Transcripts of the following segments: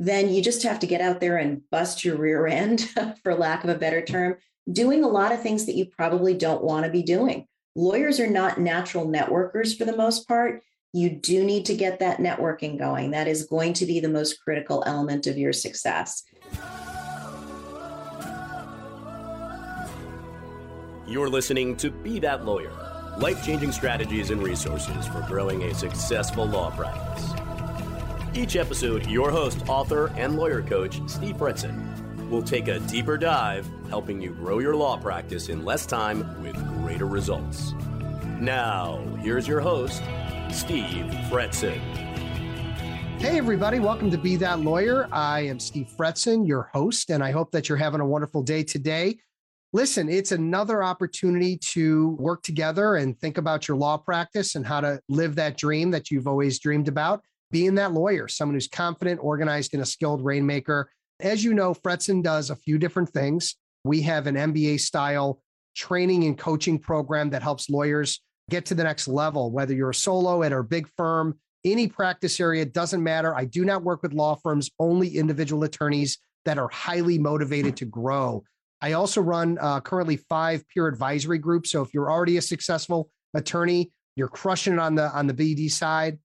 then you just have to get out there and bust your rear end, for lack of a better term, doing a lot of things that you probably don't want to be doing. Lawyers are not natural networkers for the most part. You do need to get that networking going. That is going to be the most critical element of your success. You're listening to Be That Lawyer life changing strategies and resources for growing a successful law practice. Each episode, your host, author, and lawyer coach, Steve Fretzin, will take a deeper dive, helping you grow your law practice in less time with greater results. Now, here's your host, Steve Fretzin. Hey, everybody, welcome to Be That Lawyer. I am Steve Fretzin, your host, and I hope that you're having a wonderful day today. Listen, it's another opportunity to work together and think about your law practice and how to live that dream that you've always dreamed about being that lawyer, someone who's confident, organized, and a skilled rainmaker. As you know, Fretzin does a few different things. We have an MBA style training and coaching program that helps lawyers get to the next level, whether you're a solo at a big firm, any practice area, doesn't matter. I do not work with law firms, only individual attorneys that are highly motivated to grow. I also run uh, currently five peer advisory groups. So if you're already a successful attorney, you're crushing it on the on the BD side,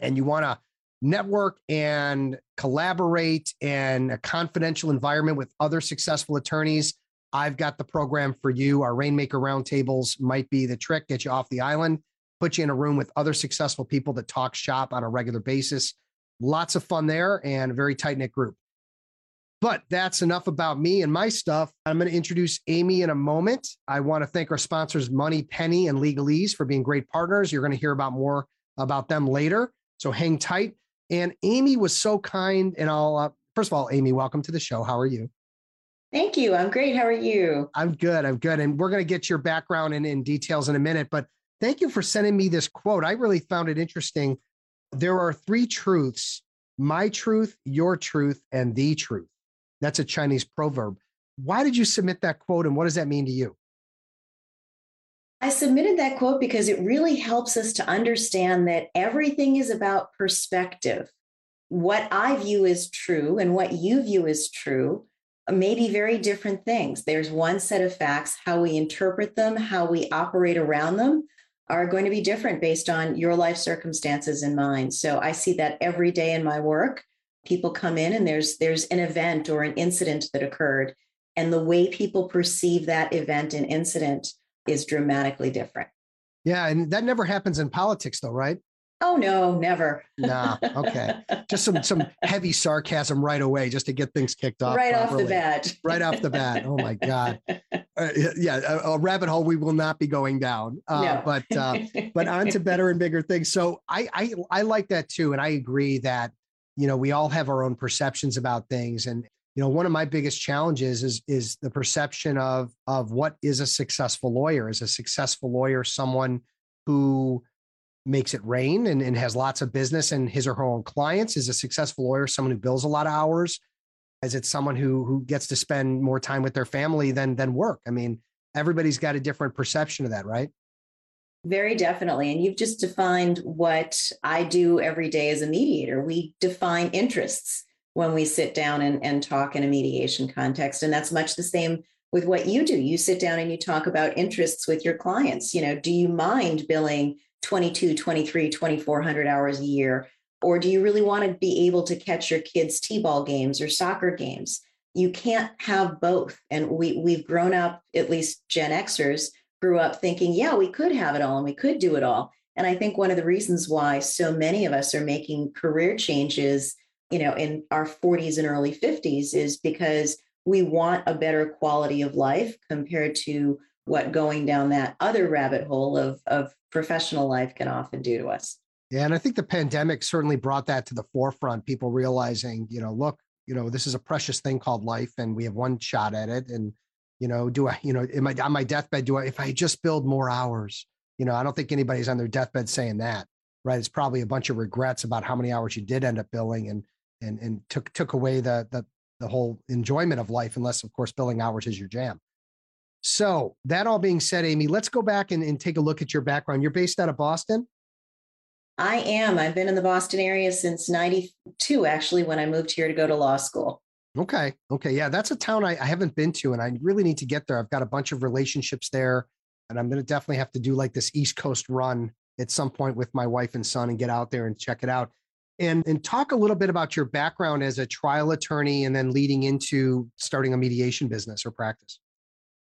and you want to network and collaborate in a confidential environment with other successful attorneys, I've got the program for you. Our Rainmaker Roundtables might be the trick, get you off the island, put you in a room with other successful people that talk shop on a regular basis. Lots of fun there and a very tight knit group. But that's enough about me and my stuff. I'm going to introduce Amy in a moment. I want to thank our sponsors, Moneypenny and Legalese, for being great partners. You're going to hear about more about them later. So hang tight. And Amy was so kind. And I'll, uh, first of all, Amy, welcome to the show. How are you? Thank you. I'm great. How are you? I'm good. I'm good. And we're going to get your background and in details in a minute. But thank you for sending me this quote. I really found it interesting. There are three truths my truth, your truth, and the truth. That's a Chinese proverb. Why did you submit that quote and what does that mean to you? I submitted that quote because it really helps us to understand that everything is about perspective. What I view as true and what you view as true may be very different things. There's one set of facts, how we interpret them, how we operate around them are going to be different based on your life circumstances and mine. So I see that every day in my work. People come in and there's there's an event or an incident that occurred and the way people perceive that event and incident is dramatically different. Yeah, and that never happens in politics though, right? Oh no, never. nah, okay. Just some some heavy sarcasm right away, just to get things kicked off. Right properly. off the bat. right off the bat. Oh my god. Uh, yeah, a, a, rabbit hole we will not be going down. Uh, no. But uh, but on to better and bigger things. So I, I I like that too, and I agree that you know we all have our own perceptions about things, and you know one of my biggest challenges is is the perception of of what is a successful lawyer. Is a successful lawyer someone who makes it rain and, and has lots of business and his or her own clients? Is a successful lawyer someone who bills a lot of hours? Is it someone who who gets to spend more time with their family than than work? I mean everybody's got a different perception of that right? Very definitely. And you've just defined what I do every day as a mediator. We define interests when we sit down and, and talk in a mediation context. And that's much the same with what you do. You sit down and you talk about interests with your clients. You know, do you mind billing 22, 23, 2400 hours a year? Or do you really want to be able to catch your kids' T-ball games or soccer games? You can't have both. And we we've grown up, at least Gen Xers grew up thinking, yeah, we could have it all and we could do it all. And I think one of the reasons why so many of us are making career changes you know, in our 40s and early 50s is because we want a better quality of life compared to what going down that other rabbit hole of, of professional life can often do to us. Yeah. And I think the pandemic certainly brought that to the forefront, people realizing, you know, look, you know, this is a precious thing called life and we have one shot at it. And, you know, do I, you know, am I on my deathbed, do I, if I just build more hours, you know, I don't think anybody's on their deathbed saying that, right? It's probably a bunch of regrets about how many hours you did end up billing and, and and took took away the the the whole enjoyment of life, unless of course billing hours is your jam. So that all being said, Amy, let's go back and, and take a look at your background. You're based out of Boston. I am. I've been in the Boston area since 92, actually, when I moved here to go to law school. Okay. Okay. Yeah. That's a town I, I haven't been to, and I really need to get there. I've got a bunch of relationships there, and I'm going to definitely have to do like this East Coast run at some point with my wife and son and get out there and check it out. And, and talk a little bit about your background as a trial attorney and then leading into starting a mediation business or practice.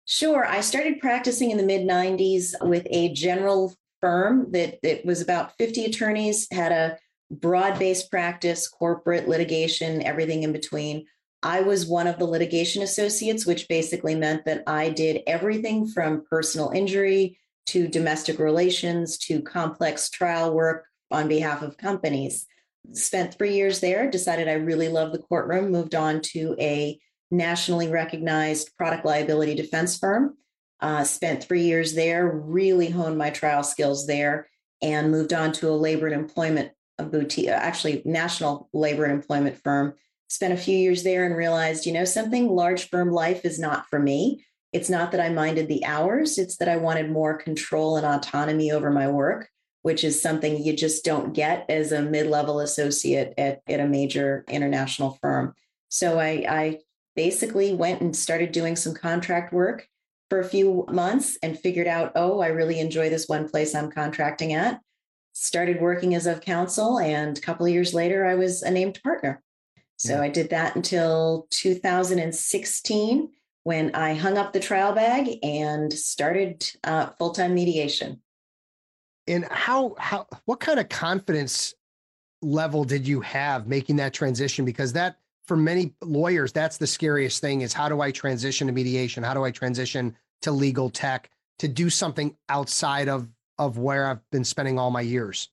Sure. I started practicing in the mid 90s with a general firm that it was about 50 attorneys, had a broad based practice, corporate litigation, everything in between. I was one of the litigation associates, which basically meant that I did everything from personal injury to domestic relations to complex trial work on behalf of companies. Spent three years there, decided I really love the courtroom, moved on to a nationally recognized product liability defense firm uh, spent three years there, really honed my trial skills there, and moved on to a labor and employment boutique, actually national labor and employment firm. Spent a few years there and realized, you know, something large firm life is not for me. It's not that I minded the hours, it's that I wanted more control and autonomy over my work, which is something you just don't get as a mid level associate at, at a major international firm. So I, I basically went and started doing some contract work for a few months and figured out, oh, I really enjoy this one place I'm contracting at. Started working as of counsel, and a couple of years later, I was a named partner. So yeah. I did that until 2016 when I hung up the trial bag and started uh, full time mediation. And how how what kind of confidence level did you have making that transition? Because that for many lawyers, that's the scariest thing is how do I transition to mediation? How do I transition to legal tech to do something outside of, of where I've been spending all my years?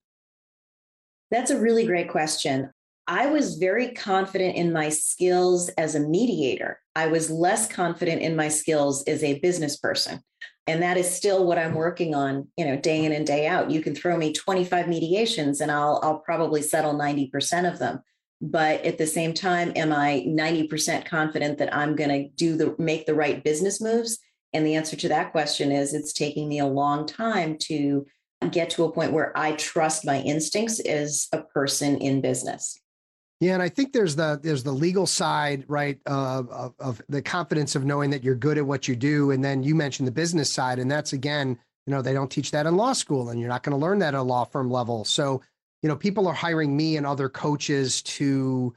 That's a really great question. I was very confident in my skills as a mediator. I was less confident in my skills as a business person. And that is still what I'm working on, you know, day in and day out. You can throw me 25 mediations and I'll I'll probably settle 90% of them. But at the same time am i 90% confident that i'm going to do the make the right business moves? And the answer to that question is it's taking me a long time to get to a point where i trust my instincts as a person in business yeah, and I think there's the there's the legal side, right, of, of the confidence of knowing that you're good at what you do, and then you mentioned the business side, and that's again, you know, they don't teach that in law school, and you're not going to learn that at a law firm level. So you know, people are hiring me and other coaches to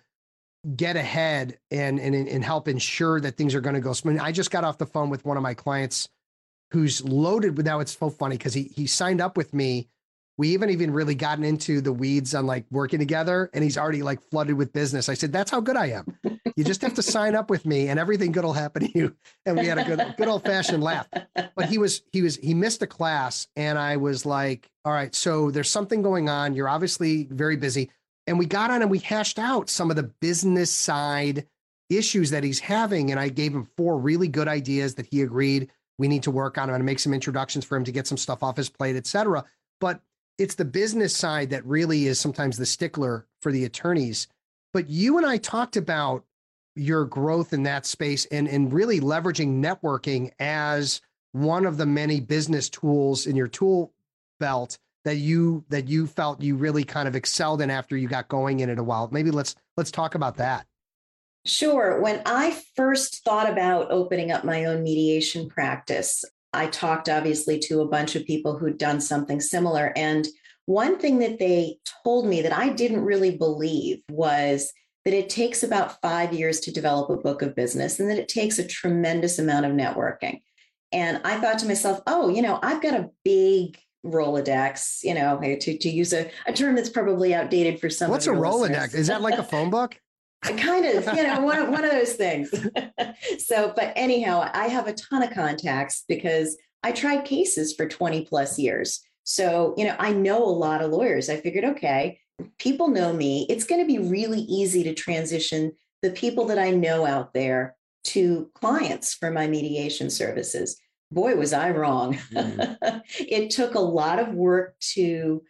get ahead and and and help ensure that things are going to go smooth. I just got off the phone with one of my clients who's loaded now it's so funny because he he signed up with me. We haven't even really gotten into the weeds on like working together and he's already like flooded with business. I said, that's how good I am. You just have to sign up with me and everything good will happen to you. And we had a good, good old fashioned laugh. But he was, he was, he missed a class. And I was like, all right, so there's something going on. You're obviously very busy. And we got on and we hashed out some of the business side issues that he's having. And I gave him four really good ideas that he agreed we need to work on. To make some introductions for him to get some stuff off his plate, et cetera. But it's the business side that really is sometimes the stickler for the attorneys. But you and I talked about your growth in that space and, and really leveraging networking as one of the many business tools in your tool belt that you that you felt you really kind of excelled in after you got going in it a while. Maybe let's let's talk about that. Sure. When i first thought about opening up my own mediation practice i talked obviously to a bunch of people who'd done something similar and one thing that they told me that i didn't really believe was that it takes about five years to develop a book of business and that it takes a tremendous amount of networking. And I thought to myself, oh, you know, I've got a big Rolodex, you know, to, to use a, a term that's probably outdated for some. What's a Rolodex? Listeners. Is that like a phone book? kind of, you know, one, one of those things. so, but anyhow, I have a ton of contacts because I tried cases for 20 plus years. So, you know, I know a lot of lawyers. I figured, okay, people know me, it's going to be really easy to transition the people that I know out there to clients for my mediation services. Boy, was I wrong. Mm. it took a lot of work to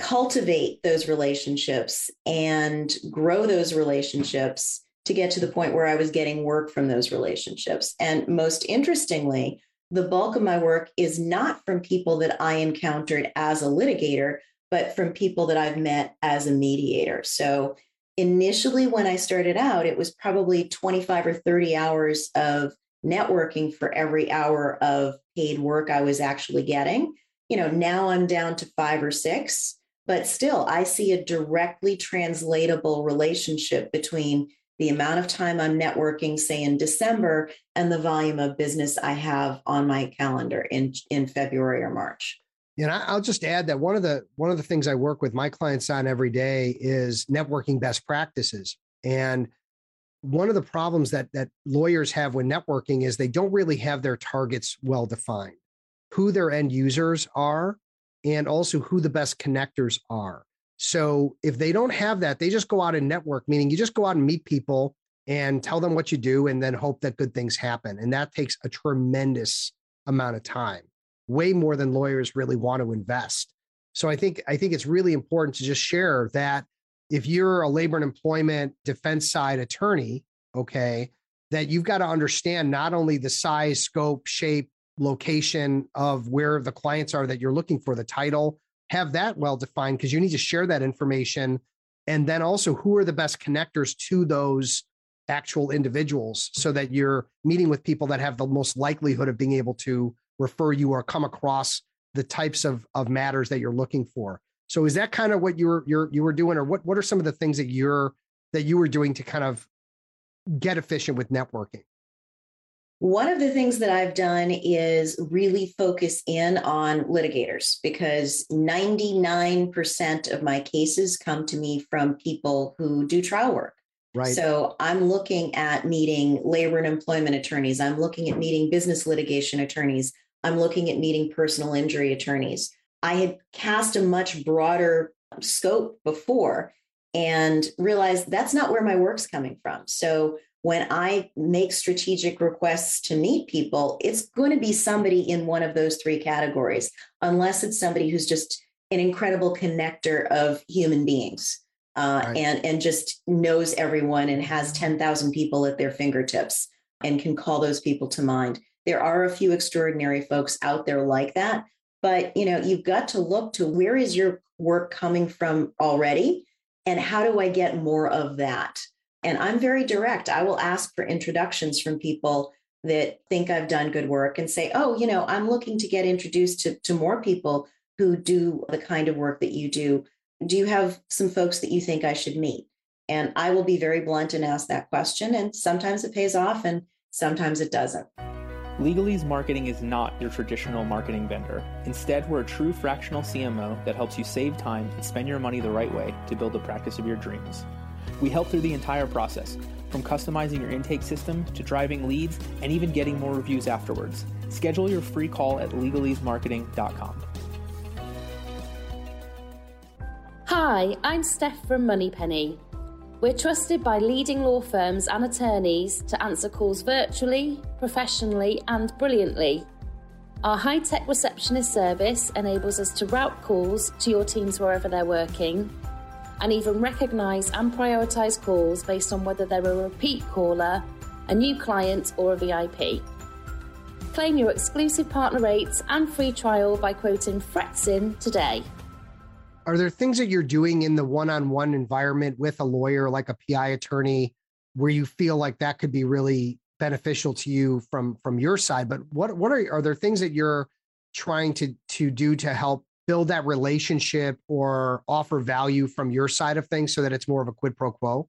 cultivate those relationships and grow those relationships to get to the point where I was getting work from those relationships. And most interestingly, the bulk of my work is not from people that I encountered as a litigator, but from people that I've met as a mediator. So initially, when I started out, it was probably 25 or 30 hours of networking for every hour of paid work I was actually getting. You know, now I'm down to five or six, but still, I see a directly translatable relationship between the amount of time I'm networking, say in December, and the volume of business I have on my calendar in, in February or March. And I'll just add that one of the one of the things I work with my clients on every day is networking best practices. And one of the problems that that lawyers have when networking is they don't really have their targets well defined, who their end users are, and also who the best connectors are. So if they don't have that, they just go out and network, meaning you just go out and meet people and tell them what you do and then hope that good things happen. And that takes a tremendous amount of time, way more than lawyers really want to invest. So I think I think it's really important to just share that if you're a labor and employment defense side attorney, okay, that you've got to understand not only the size, scope, shape, location of where the clients are that you're looking for, the title, have that well defined because you need to share that information. And then also, who are the best connectors to those actual individuals so that you're meeting with people that have the most likelihood of being able to refer you or come across the types of, of matters that you're looking for. So is that kind of what you're you're you were doing, or what what are some of the things that you're that you were doing to kind of get efficient with networking? One of the things that I've done is really focus in on litigators because 99% of my cases come to me from people who do trial work. Right. So I'm looking at meeting labor and employment attorneys. I'm looking at meeting business litigation attorneys. I'm looking at meeting personal injury attorneys. I had cast a much broader scope before and realized that's not where my work's coming from. So when I make strategic requests to meet people, it's going to be somebody in one of those three categories, unless it's somebody who's just an incredible connector of human beings uh, right. and, and just knows everyone and has 10,000 people at their fingertips and can call those people to mind. There are a few extraordinary folks out there like that, but you know, you've got to look to where is your work coming from already and how do I get more of that? And I'm very direct. I will ask for introductions from people that think I've done good work and say, oh, you know, I'm looking to get introduced to, to more people who do the kind of work that you do. Do you have some folks that you think I should meet? And I will be very blunt and ask that question. And sometimes it pays off and sometimes it doesn't. Legalese Marketing is not your traditional marketing vendor. Instead, we're a true fractional CMO that helps you save time and spend your money the right way to build the practice of your dreams. We help through the entire process, from customizing your intake system to driving leads and even getting more reviews afterwards. Schedule your free call at legalesemarketing.com. Hi, I'm Steph from Moneypenny. We're trusted by leading law firms and attorneys to answer calls virtually, professionally, and brilliantly. Our high tech receptionist service enables us to route calls to your teams wherever they're working and even recognise and prioritise calls based on whether they're a repeat caller, a new client, or a VIP. Claim your exclusive partner rates and free trial by quoting Fretzin today. Are there things that you're doing in the one on one environment with a lawyer, like a PI attorney, where you feel like that could be really beneficial to you from from your side but what what are are there things that you're trying to to do to help build that relationship or offer value from your side of things so that it's more of a quid pro quo?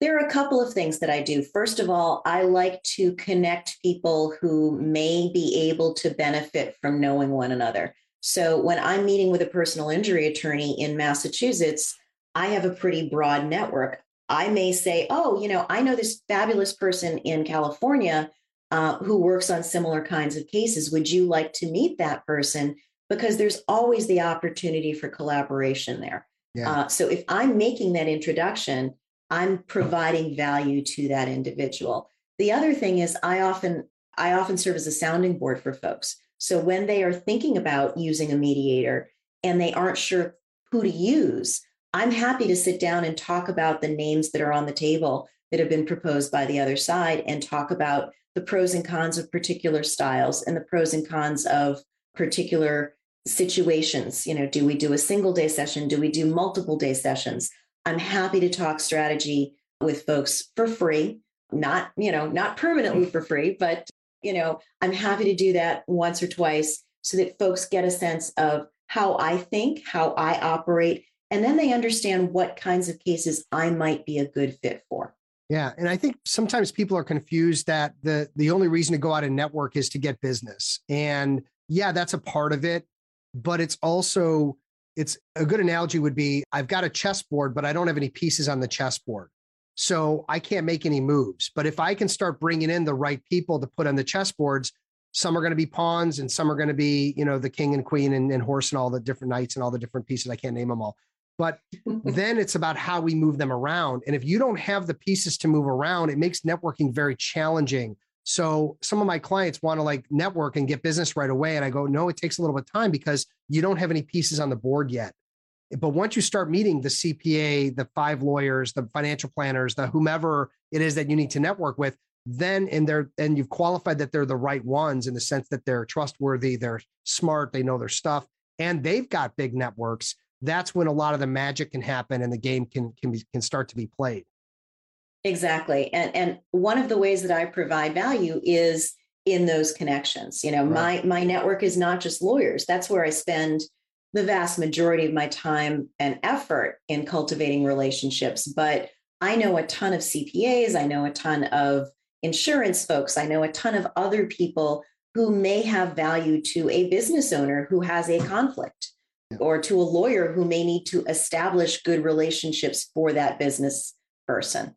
There are a couple of things that I do. First of all, I like to connect people who may be able to benefit from knowing one another. So when I'm meeting with a personal injury attorney in Massachusetts, I have a pretty broad network. I may say, oh, you know, I know this fabulous person in California uh, who works on similar kinds of cases. Would you like to meet that person? Because there's always the opportunity for collaboration there. Yeah. Uh, so if I'm making that introduction, I'm providing value to that individual. The other thing is I often I often serve as a sounding board for folks. So when they are thinking about using a mediator and they aren't sure who to use, I'm happy to sit down and talk about the names that are on the table that have been proposed by the other side and talk about the pros and cons of particular styles and the pros and cons of particular situations. You know, do we do a single day session? Do we do multiple day sessions? I'm happy to talk strategy with folks for free, not, you know, not permanently for free, but, you know, I'm happy to do that once or twice so that folks get a sense of how I think, how I operate, and then they understand what kinds of cases I might be a good fit for. Yeah, and I think sometimes people are confused that the the only reason to go out and network is to get business. And yeah, that's a part of it, but it's also it's a good analogy would be I've got a chessboard, but I don't have any pieces on the chessboard. So I can't make any moves. But if I can start bringing in the right people to put on the chessboards, some are going to be pawns and some are going to be, you know, the king and queen and, and horse and all the different knights and all the different pieces. I can't name them all. But then it's about how we move them around. And if you don't have the pieces to move around, it makes networking very challenging. So some of my clients want to like network and get business right away. And I go, no, it takes a little bit of time because you don't have any pieces on the board yet. But once you start meeting the CPA, the five lawyers, the financial planners, the whomever it is that you need to network with, then and they're and you've qualified that they're the right ones in the sense that they're trustworthy, they're smart, they know their stuff, and they've got big networks. That's when a lot of the magic can happen and the game can can be, can start to be played. Exactly. And and one of the ways that I provide value is in those connections. You know, right. my my network is not just lawyers. That's where I spend the vast majority of my time and effort in cultivating relationships, but I know a ton of CPAs, I know a ton of insurance folks, I know a ton of other people who may have value to a business owner who has a conflict yeah. or to a lawyer who may need to establish good relationships for that business person.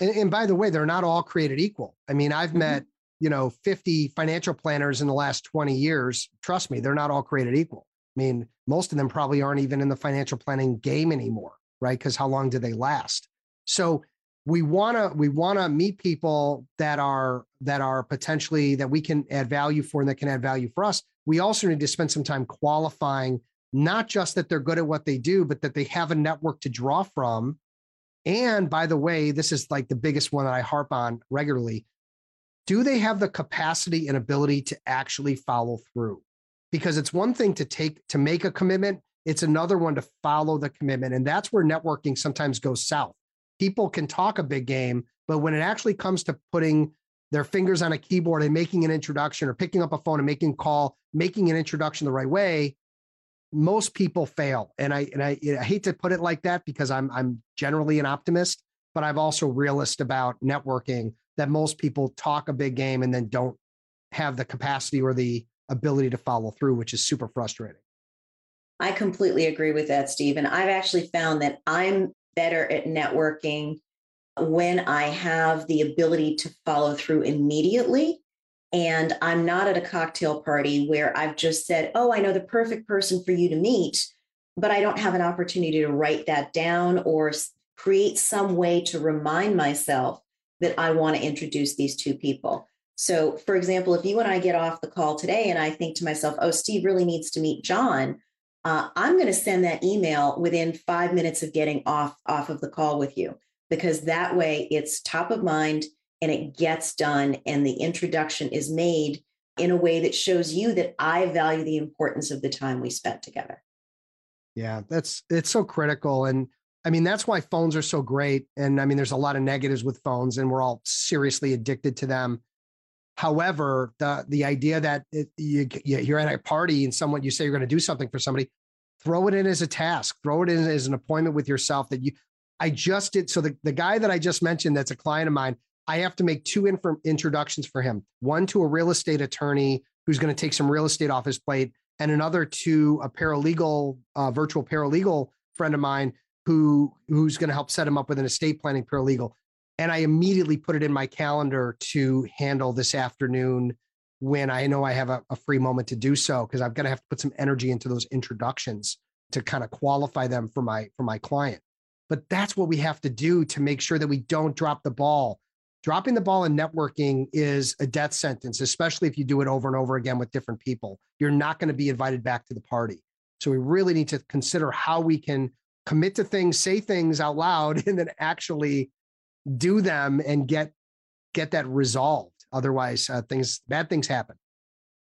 And, and, by the way, they're not all created equal. I mean, I've mm-hmm. met, you know, 50 financial planners in the last 20 years. Trust me, they're not all created equal. I mean, most of them probably aren't even in the financial planning game anymore, right? Because how long do they last? So we want to we want to meet people that are that are potentially that we can add value for and that can add value for us. We also need to spend some time qualifying not just that they're good at what they do, but that they have a network to draw from and by the way, this is like the biggest one that I harp on regularly. Do they have the capacity and ability to actually follow through? Because it's one thing to take to make a commitment, it's another one to follow the commitment. And that's where networking sometimes goes south. People can talk a big game, but when it actually comes to putting their fingers on a keyboard and making an introduction or picking up a phone and making a call, making an introduction the right way, most people fail. And I and I, I hate to put it like that because I'm I'm generally an optimist, but I'm also realist about networking that most people talk a big game and then don't have the capacity or the ability to follow through, which is super frustrating. I completely agree with that, Steve. And I've actually found that I'm better at networking when I have the ability to follow through immediately and I'm not at a cocktail party where I've just said, oh, I know the perfect person for you to meet, but I don't have an opportunity to write that down or create some way to remind myself that I want to introduce these two people. So, for example, if you and I get off the call today and I think to myself, oh, Steve really needs to meet John, uh, I'm going to send that email within five minutes of getting off, off of the call with you, because that way it's top of mind and it gets done and the introduction is made in a way that shows you that I value the importance of the time we spent together. Yeah, that's it's so critical and I mean that's why phones are so great and I mean there's a lot of negatives with phones and we're all seriously addicted to them. However, the the idea that it, you you're at a party and someone you say you're going to do something for somebody, throw it in as a task, throw it in as an appointment with yourself that you I just did so the the guy that I just mentioned that's a client of mine, I have to make two inf- introductions for him one to a real estate attorney who's going to take some real estate off his plate, and another to a paralegal, uh, virtual paralegal friend of mine who who's going to help set him up with an estate planning paralegal. And I immediately put it in my calendar to handle this afternoon when I know I have a, a free moment to do so because I'm going to have to put some energy into those introductions to kind of qualify them for my for my client. But that's what we have to do to make sure that we don't drop the ball dropping the ball in networking is a death sentence, especially if you do it over and over again with different people. You're not going to be invited back to the party. So we really need to consider how we can commit to things, say things out loud, and then actually do them and get get that resolved. Otherwise, uh, things bad things happen.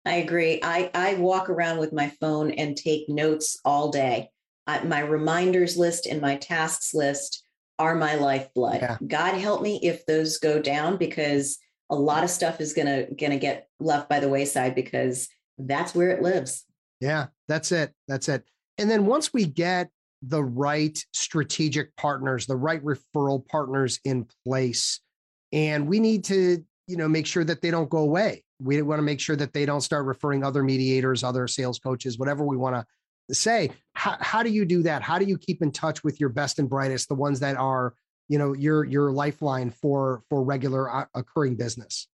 I agree. I, I walk around with my phone and take notes all day. I, my reminders list and my tasks list are my lifeblood. Yeah. God help me if those go down because a lot of stuff is gonna gonna get left by the wayside because that's where it lives. Yeah, that's it. That's it. And then once we get the right strategic partners, the right referral partners in place, and we need to, you know, make sure that they don't go away. We want to make sure that they don't start referring other mediators, other sales coaches, whatever we want to say. How, how do you do that? How do you keep in touch with your best and brightest, the ones that are, you know, your your lifeline for for regular uh, occurring business?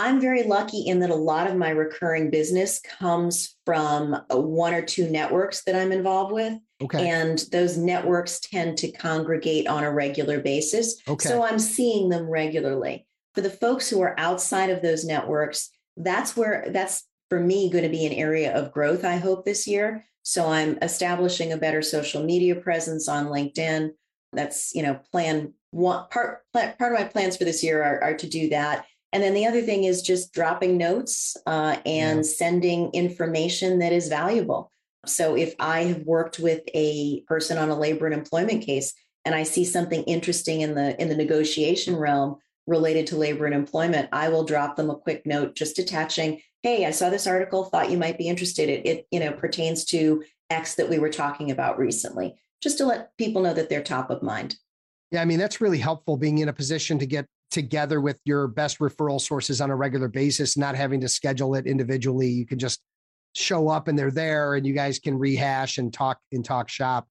I'm very lucky in that a lot of my recurring business comes from uh, one or two networks that I'm involved with. Okay. And those networks tend to congregate on a regular basis. Okay. So I'm seeing them regularly. For the folks who are outside of those networks, that's where that's for me going to be an area of growth, I hope, this year. So I'm establishing a better social media presence on LinkedIn. That's, you know, plan one part part of my plans for this year are, are to do that and then the other thing is just dropping notes uh, and yeah. sending information that is valuable. So if I have worked with a person on a labor and employment case and I see something interesting in the in the negotiation realm related to labor and employment, I will drop them a quick note just attaching, "Hey, I saw this article, thought you might be interested. It, it you know pertains to X that we were talking about recently." Just to let people know that they're top of mind. Yeah, I mean that's really helpful being in a position to get together with your best referral sources on a regular basis, not having to schedule it individually. You can just show up and they're there and you guys can rehash and talk and talk shop.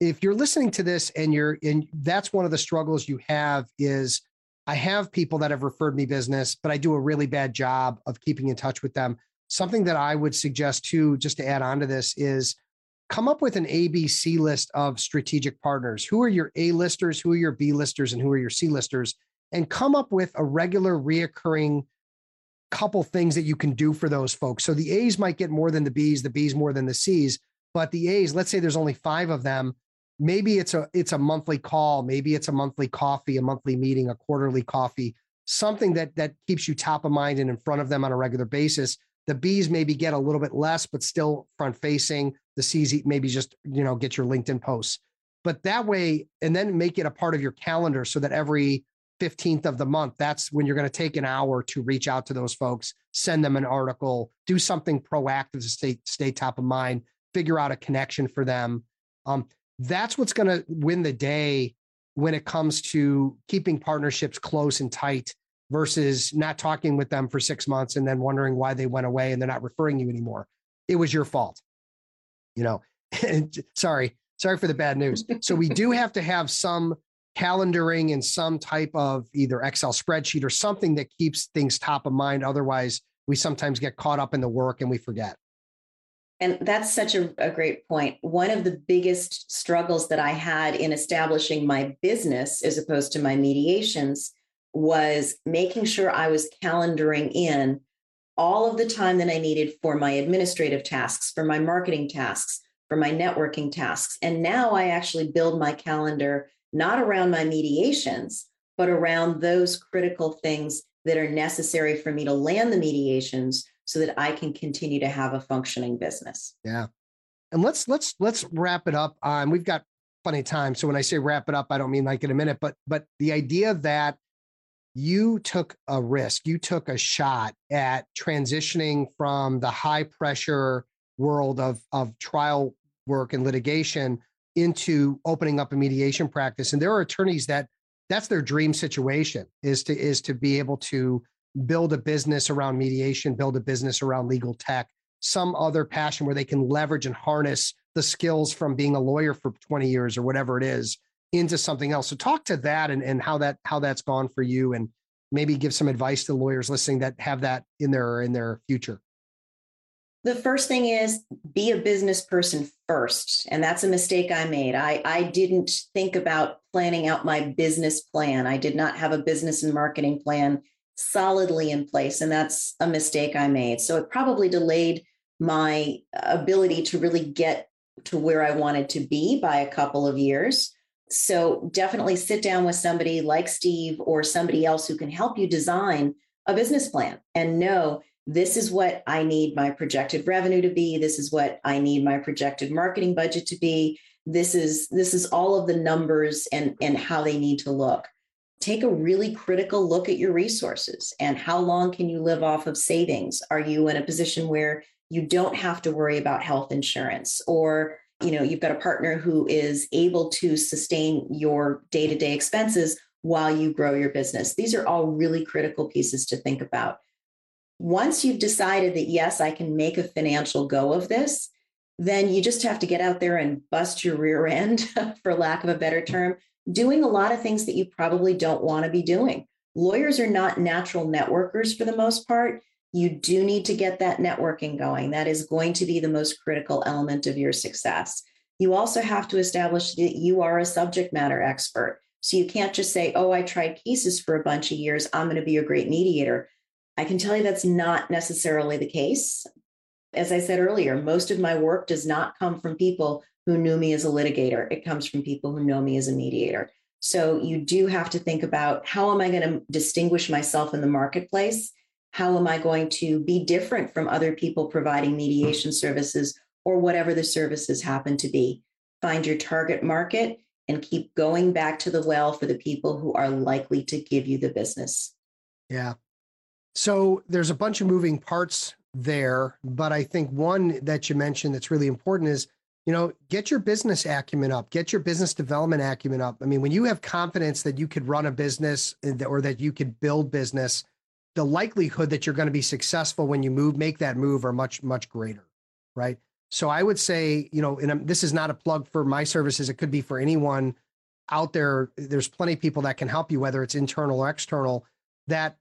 If you're listening to this and you're and that's one of the struggles you have is I have people that have referred me business, but I do a really bad job of keeping in touch with them. Something that I would suggest too, just to add on to this, is come up with an ABC list of strategic partners. Who are your A listers? Who are your B listers? And who are your C listers? and come up with a regular reoccurring couple things that you can do for those folks. So the A's might get more than the B's, the B's more than the C's, but the A's, let's say there's only 5 of them, maybe it's a it's a monthly call, maybe it's a monthly coffee, a monthly meeting, a quarterly coffee, something that that keeps you top of mind and in front of them on a regular basis. The B's maybe get a little bit less but still front facing. The C's maybe just, you know, get your LinkedIn posts. But that way and then make it a part of your calendar so that every 15th of the month, that's when you're going to take an hour to reach out to those folks, send them an article, do something proactive to stay, stay top of mind, figure out a connection for them. Um, that's what's going to win the day when it comes to keeping partnerships close and tight versus not talking with them for six months and then wondering why they went away and they're not referring you anymore. It was your fault. You know, sorry, sorry for the bad news. So we do have to have some calendaring in some type of either Excel spreadsheet or something that keeps things top of mind. Otherwise, we sometimes get caught up in the work and we forget. And that's such a, a, great point. One of the biggest struggles that I had in establishing my business as opposed to my mediations was making sure I was calendaring in all of the time that I needed for my administrative tasks, for my marketing tasks, for my networking tasks. And now I actually build my calendar not around my mediations, but around those critical things that are necessary for me to land the mediations so that I can continue to have a functioning business. Yeah. And let's let's let's wrap it up. Um, we've got plenty of time. So when I say wrap it up, I don't mean like in a minute, but but the idea that you took a risk, you took a shot at transitioning from the high pressure world of of trial work and litigation into opening up a mediation practice. And there are attorneys that that's their dream situation is to is to be able to build a business around mediation, build a business around legal tech, some other passion where they can leverage and harness the skills from being a lawyer for 20 years or whatever it is into something else. So talk to that and, and how that how that's gone for you and maybe give some advice to lawyers listening that have that in their in their future. The first thing is be a business person first. And that's a mistake I made. I, I didn't think about planning out my business plan. I did not have a business and marketing plan solidly in place. And that's a mistake I made. So it probably delayed my uh, ability to really get to where I wanted to be by a couple of years. So definitely sit down with somebody like Steve or somebody else who can help you design a business plan and know this is what I need my projected revenue to be. This is what I need my projected marketing budget to be. This is this is all of the numbers and and how they need to look. Take a really critical look at your resources and how long can you live off of savings? Are you in a position where you don't have to worry about health insurance or you know you've got a partner who is able to sustain your day-to-day expenses while you grow your business. These are all really critical pieces to think about once you've decided that, yes, I can make a financial go of this, then you just have to get out there and bust your rear end, for lack of a better term, doing a lot of things that you probably don't want to be doing. Lawyers are not natural networkers for the most part. You do need to get that networking going. That is going to be the most critical element of your success. You also have to establish that you are a subject matter expert. So you can't just say, oh, I tried cases for a bunch of years. I'm going to be a great mediator. I can tell you that's not necessarily the case. As I said earlier, most of my work does not come from people who knew me as a litigator. It comes from people who know me as a mediator. So you do have to think about how am I going to distinguish myself in the marketplace? How am I going to be different from other people providing mediation services or whatever the services happen to be? Find your target market and keep going back to the well for the people who are likely to give you the business. Yeah, so there's a bunch of moving parts there, but I think one that you mentioned that's really important is, you know, get your business acumen up, get your business development acumen up. I mean, when you have confidence that you could run a business or that you could build business, the likelihood that you're going to be successful when you move, make that move are much, much greater. Right. So I would say, you know, and this is not a plug for my services. It could be for anyone out there. There's plenty of people that can help you, whether it's internal or external, that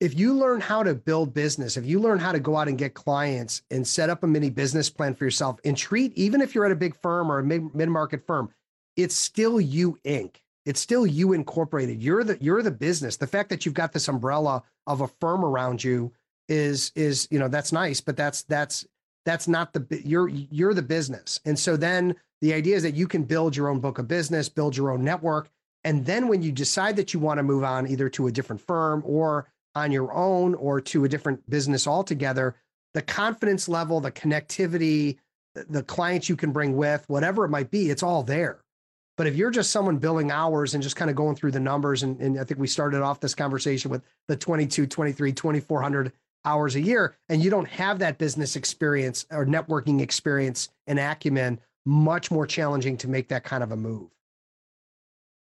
if you learn how to build business, if you learn how to go out and get clients and set up a mini business plan for yourself and treat, even if you're at a big firm or a mid market firm, it's still you Inc. It's still you incorporated. You're the you're the business. The fact that you've got this umbrella of a firm around you is is you know that's nice, but that's that's that's not the you're you're the business. And so then the idea is that you can build your own book of business, build your own network, and then when you decide that you want to move on either to a different firm or on your own or to a different business altogether, the confidence level, the connectivity, the clients you can bring with, whatever it might be, it's all there. But if you're just someone billing hours and just kind of going through the numbers, and, and I think we started off this conversation with the 22, 23, 2400 hours a year, and you don't have that business experience or networking experience and acumen, much more challenging to make that kind of a move.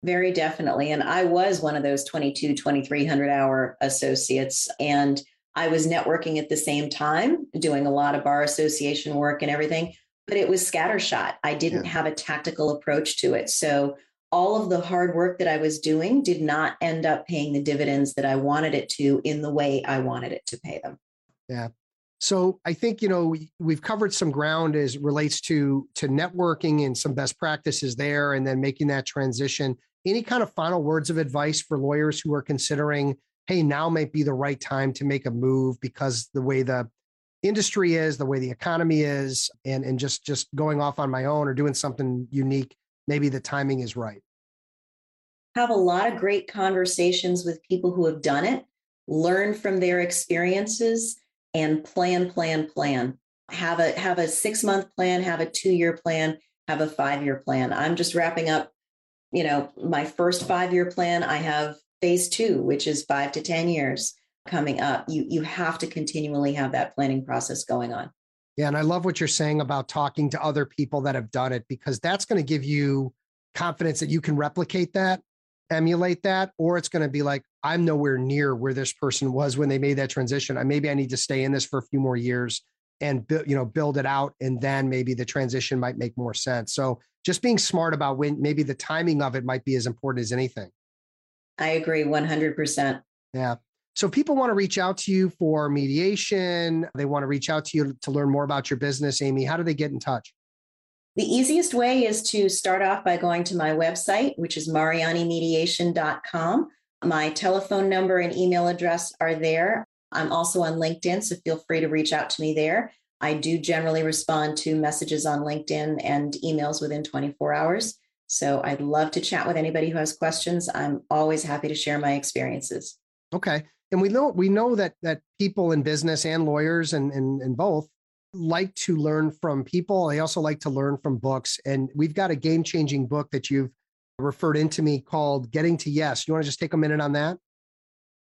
Very definitely. And I was one of those 22, 2300 hour associates. And I was networking at the same time, doing a lot of bar association work and everything, but it was scattershot. I didn't yeah. have a tactical approach to it. So all of the hard work that I was doing did not end up paying the dividends that I wanted it to in the way I wanted it to pay them. Yeah. So I think you know we, have covered some ground as relates to to networking and some best practices there, and then making that transition any kind of final words of advice for lawyers who are considering, hey, now might be the right time to make a move because the way the industry is, the way the economy is, and, and just just going off on my own or doing something unique, maybe the timing is right. Have a lot of great conversations with people who have done it, learn from their experiences, and plan, plan, plan. Have a have a six month plan, have a two year plan, have a five year plan. I'm just wrapping up you know, my first five year plan, I have phase two, which is five to 10 years coming up. You, you have to continually have that planning process going on. Yeah. And I love what you're saying about talking to other people that have done it because that's going to give you confidence that you can replicate that, emulate that, or it's going to be like, I'm nowhere near where this person was when they made that transition. I maybe I need to stay in this for a few more years and you know build it out and then maybe the transition might make more sense. So just being smart about when maybe the timing of it might be as important as anything. I agree 100% yeah. So people want to reach out to you for mediation. They want to reach out to you to learn more about your business amy. How do they get in touch? The easiest way is to start off by going to my website which is marianimediation.com my telephone number and email address are there I'm also on LinkedIn, so feel free to reach out to me there. I do generally respond to messages on LinkedIn and emails within 24 hours. So I'd love to chat with anybody who has questions. I'm always happy to share my experiences. Okay. and we know we know that that people in business and lawyers and and, and both like to learn from people. They also like to learn from books. And we've got a game changing book that you've referred into me called Getting to Yes. You want to just take a minute on that?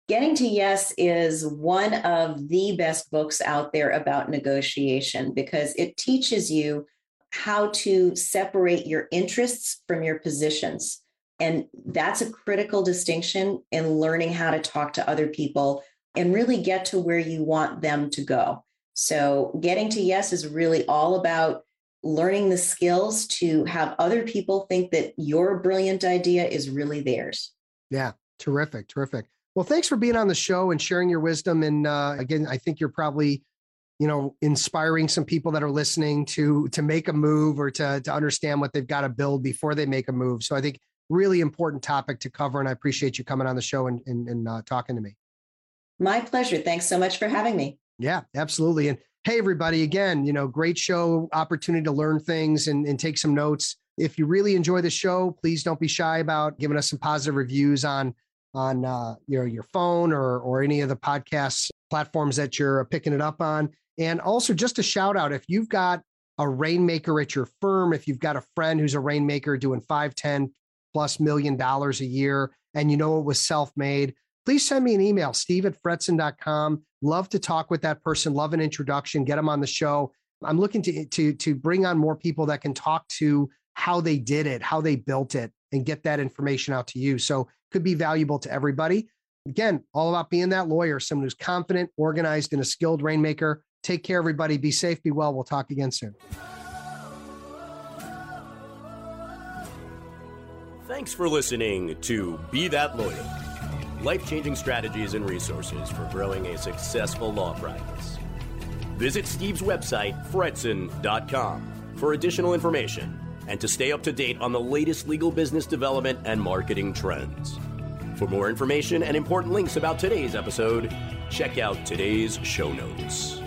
Getting to Yes is one of the best books out there about negotiation because it teaches you how to separate your interests from your positions. And that's a critical distinction in learning how to talk to other people and really get to where you want them to go. So, getting to yes is really all about learning the skills to have other people think that your brilliant idea is really theirs. Yeah, terrific, terrific. Well, thanks for being on the show and sharing your wisdom. And uh, again, I think you're probably, you know, inspiring some people that are listening to to make a move or to to understand what they've got to build before they make a move. So I think really important topic to cover, and I appreciate you coming on the show and and, and uh, talking to me. My pleasure. Thanks so much for having me. Yeah, absolutely. And hey, everybody, again, you know, great show, opportunity to learn things and, and take some notes. If you really enjoy the show, please don't be shy about giving us some positive reviews on on uh, your your phone or or any of the podcast platforms that you're picking it up on. And also, just a shout out if you've got a rainmaker at your firm, if you've got a friend who's a rainmaker doing five, ten plus million dollars a year, and you know it was self made, please send me an email, steve at fretzin.com. Love to talk with that person, love an introduction, get them on the show. I'm looking to, to, to bring on more people that can talk to how they did it, how they built it, and get that information out to you. So could be valuable to everybody. Again, all about being that lawyer, someone who's confident, organized, and a skilled rainmaker. Take care, everybody. Be safe, be well. We'll talk again soon. Thanks for listening to Be That Lawyer life changing strategies and resources for growing a successful law practice. Visit Steve's website, fretzin.com, for additional information and to stay up to date on the latest legal business development and marketing trends. For more information and important links about today's episode, check out today's show notes.